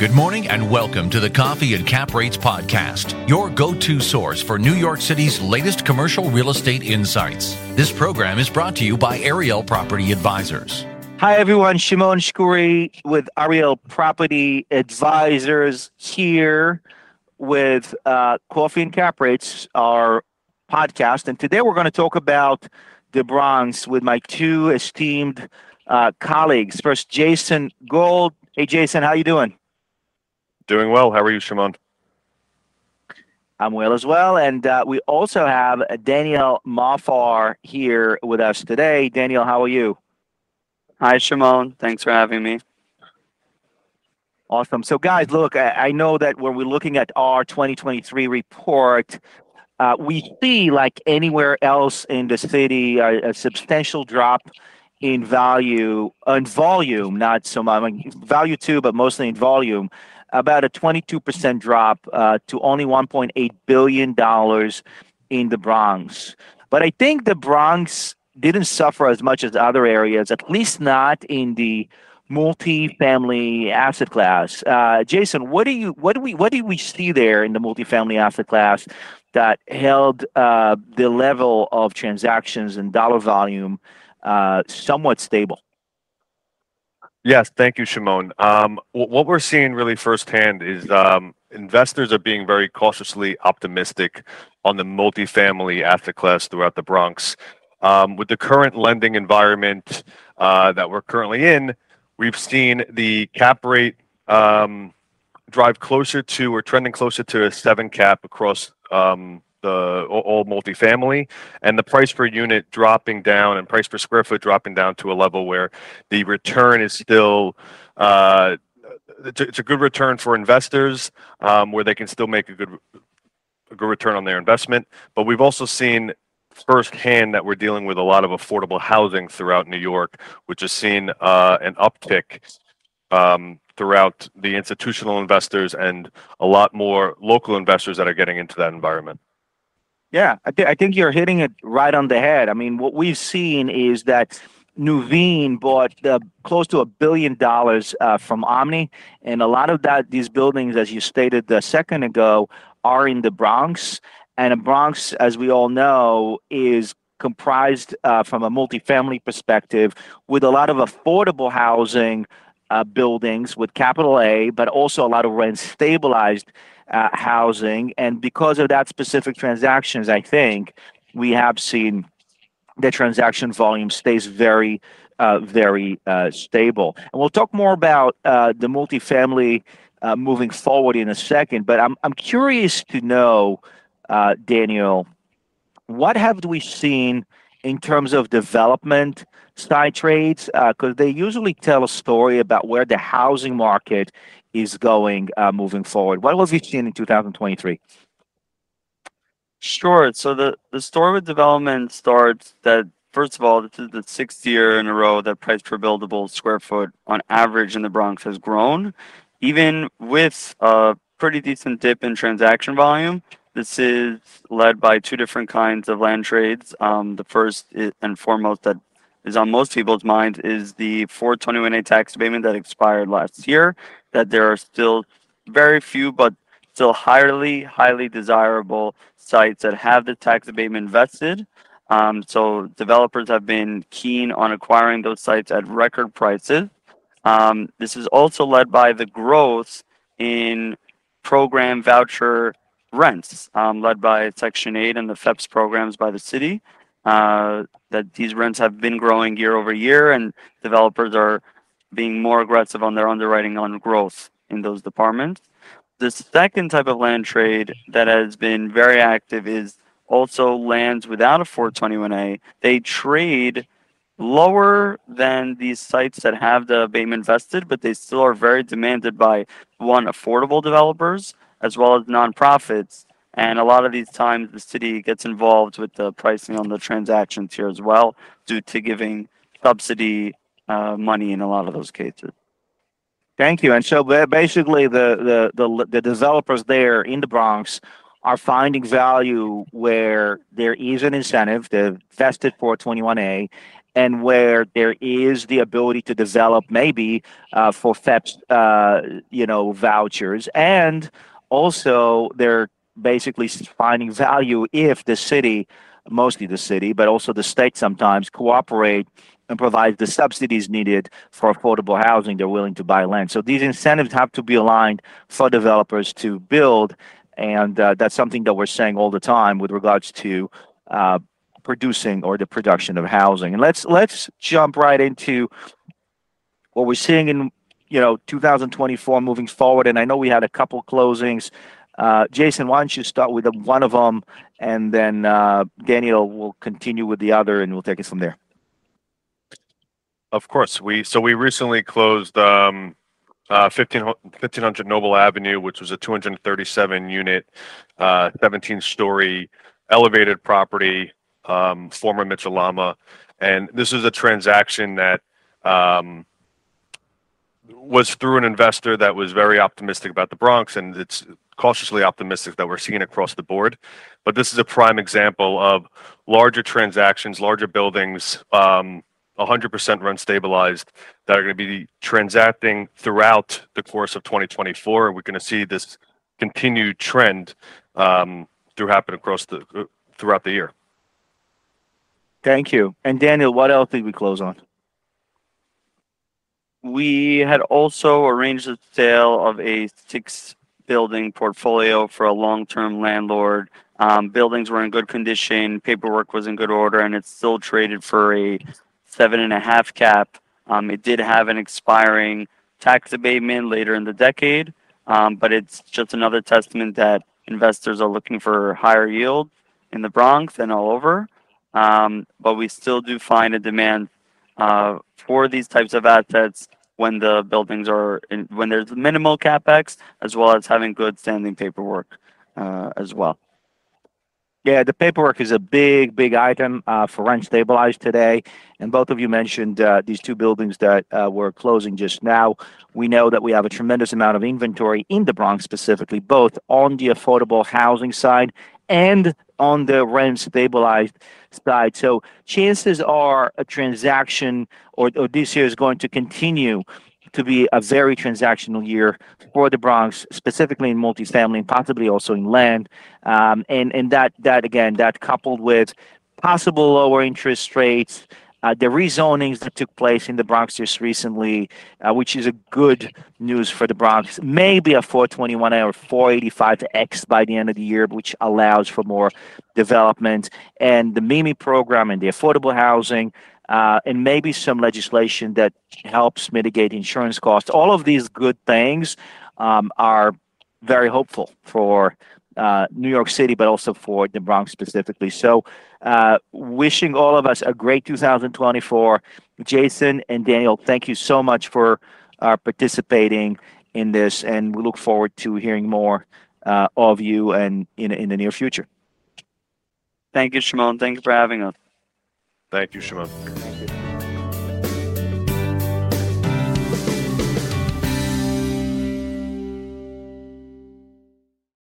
Good morning and welcome to the Coffee and Cap Rates podcast, your go to source for New York City's latest commercial real estate insights. This program is brought to you by Ariel Property Advisors. Hi, everyone. Shimon Shkury with Ariel Property Advisors here with uh, Coffee and Cap Rates, our podcast. And today we're going to talk about the Bronx with my two esteemed uh, colleagues. First, Jason Gold. Hey, Jason, how you doing? Doing well. How are you, Shimon? I'm well as well. And uh, we also have Daniel Mahfar here with us today. Daniel, how are you? Hi, Shimon. Thanks for having me. Awesome. So, guys, look, I, I know that when we're looking at our 2023 report, uh, we see, like anywhere else in the city, a, a substantial drop in value, in volume, not so much, I mean, value too, but mostly in volume about a 22% drop uh, to only $1.8 billion in the Bronx. But I think the Bronx didn't suffer as much as other areas, at least not in the multi-family asset class. Uh, Jason, what do you what do we what do we see there in the multi-family asset class that held uh, the level of transactions and dollar volume uh, somewhat stable? Yes, thank you, Shimon. Um, what we're seeing really firsthand is um, investors are being very cautiously optimistic on the multifamily asset class throughout the Bronx. Um, with the current lending environment uh, that we're currently in, we've seen the cap rate drive closer to or trending closer to a seven cap across the all multifamily and the price per unit dropping down and price per square foot dropping down to a level where the return is still uh, it's, a, good return for investors um, where they can still make a good a good return on their investment. But we've also seen firsthand that we're dealing with a lot of affordable housing throughout New York which has seen uh, an uptick um, throughout the institutional investors and a lot more local investors that are getting into that environment yeah, I, th- I think you're hitting it right on the head. I mean, what we've seen is that Nuveen bought close to a billion dollars uh, from Omni, and a lot of that these buildings, as you stated a second ago, are in the Bronx. And the Bronx, as we all know, is comprised uh, from a multifamily perspective with a lot of affordable housing uh, buildings with capital A, but also a lot of rent stabilized uh, housing. And because of that specific transactions, I think we have seen the transaction volume stays very, uh, very uh, stable. And we'll talk more about uh, the multifamily uh, moving forward in a second. But I'm I'm curious to know, Daniel, what have we seen in terms of development side trades? Because they usually tell a story about where the housing market is going uh, moving forward. What have you seen in 2023? Sure. So the, the story with development starts that first of all, this is the sixth year in a row that price per buildable square foot on average in the Bronx has grown, even with a pretty decent dip in transaction volume. This is led by two different kinds of land trades. Um, the first and foremost that is on most people's minds is the 421A tax abatement that expired last year. That there are still very few, but still highly, highly desirable sites that have the tax abatement vested. Um, so developers have been keen on acquiring those sites at record prices. Um, this is also led by the growth in program voucher rents, um, led by Section 8 and the FEPS programs by the city uh, that these rents have been growing year over year, and developers are being more aggressive on their underwriting on growth in those departments. The second type of land trade that has been very active is also lands without a 421A. They trade lower than these sites that have the abatement vested, but they still are very demanded by one affordable developers as well as nonprofits and a lot of these times, the city gets involved with the pricing on the transactions here as well, due to giving subsidy uh, money in a lot of those cases. Thank you. And so basically, the, the, the, the developers there in the Bronx are finding value where there is an incentive, the vested 421A, and where there is the ability to develop maybe uh, for FEPS, uh, you know, vouchers, and also they're basically finding value if the city, mostly the city, but also the state sometimes cooperate and provide the subsidies needed for affordable housing. They're willing to buy land. So these incentives have to be aligned for developers to build, and uh, that's something that we're saying all the time with regards to uh, producing or the production of housing. And let's let's jump right into what we're seeing in you know 2024 moving forward. And I know we had a couple closings. Uh, Jason, why don't you start with one of them, and then uh, Daniel will continue with the other, and we'll take it from there. Of course, we so we recently closed um, uh, 15, 1500 Noble Avenue, which was a 237 unit, uh, 17 story elevated property um, former Mitchell Lama, and this is a transaction that um, was through an investor that was very optimistic about the Bronx, and it's cautiously optimistic that we're seeing across the board. But this is a prime example of larger transactions, larger buildings, um, 100% rent stabilized that are going to be transacting throughout the course of 2024. And We're going to see this continued trend um, through happen across the throughout the year. Thank you. And Daniel, what else did we close on? We had also arranged the sale of a six building portfolio for a long term landlord. Um, buildings were in good condition, paperwork was in good order, and it's still traded for a seven and a half cap. Um, it did have an expiring tax abatement later in the decade, um, but it's just another testament that investors are looking for higher yield in the Bronx and all over. Um, but we still do find a demand uh, for these types of assets when the buildings are in, when there's minimal capex, as well as having good standing paperwork uh, as well. Yeah, the paperwork is a big, big item uh, for rent stabilized today. And both of you mentioned uh, these two buildings that uh, were closing just now. We know that we have a tremendous amount of inventory in the Bronx specifically, both on the affordable housing side and on the rent stabilized side. So chances are a transaction or, or this year is going to continue to be a very transactional year for the Bronx, specifically in multifamily and possibly also in land. Um, and and that that again that coupled with possible lower interest rates, uh, the rezonings that took place in the Bronx just recently, uh, which is a good news for the Bronx, maybe a 421 or 485 to X by the end of the year, which allows for more development. And the MIMI program and the affordable housing, uh, and maybe some legislation that helps mitigate insurance costs. All of these good things um, are very hopeful for uh, New York City, but also for the Bronx specifically. So, uh, wishing all of us a great 2024. Jason and Daniel, thank you so much for uh, participating in this, and we look forward to hearing more uh, of you and in in the near future. Thank you, Shimon. Thank you for having us. Thank you, Shimon.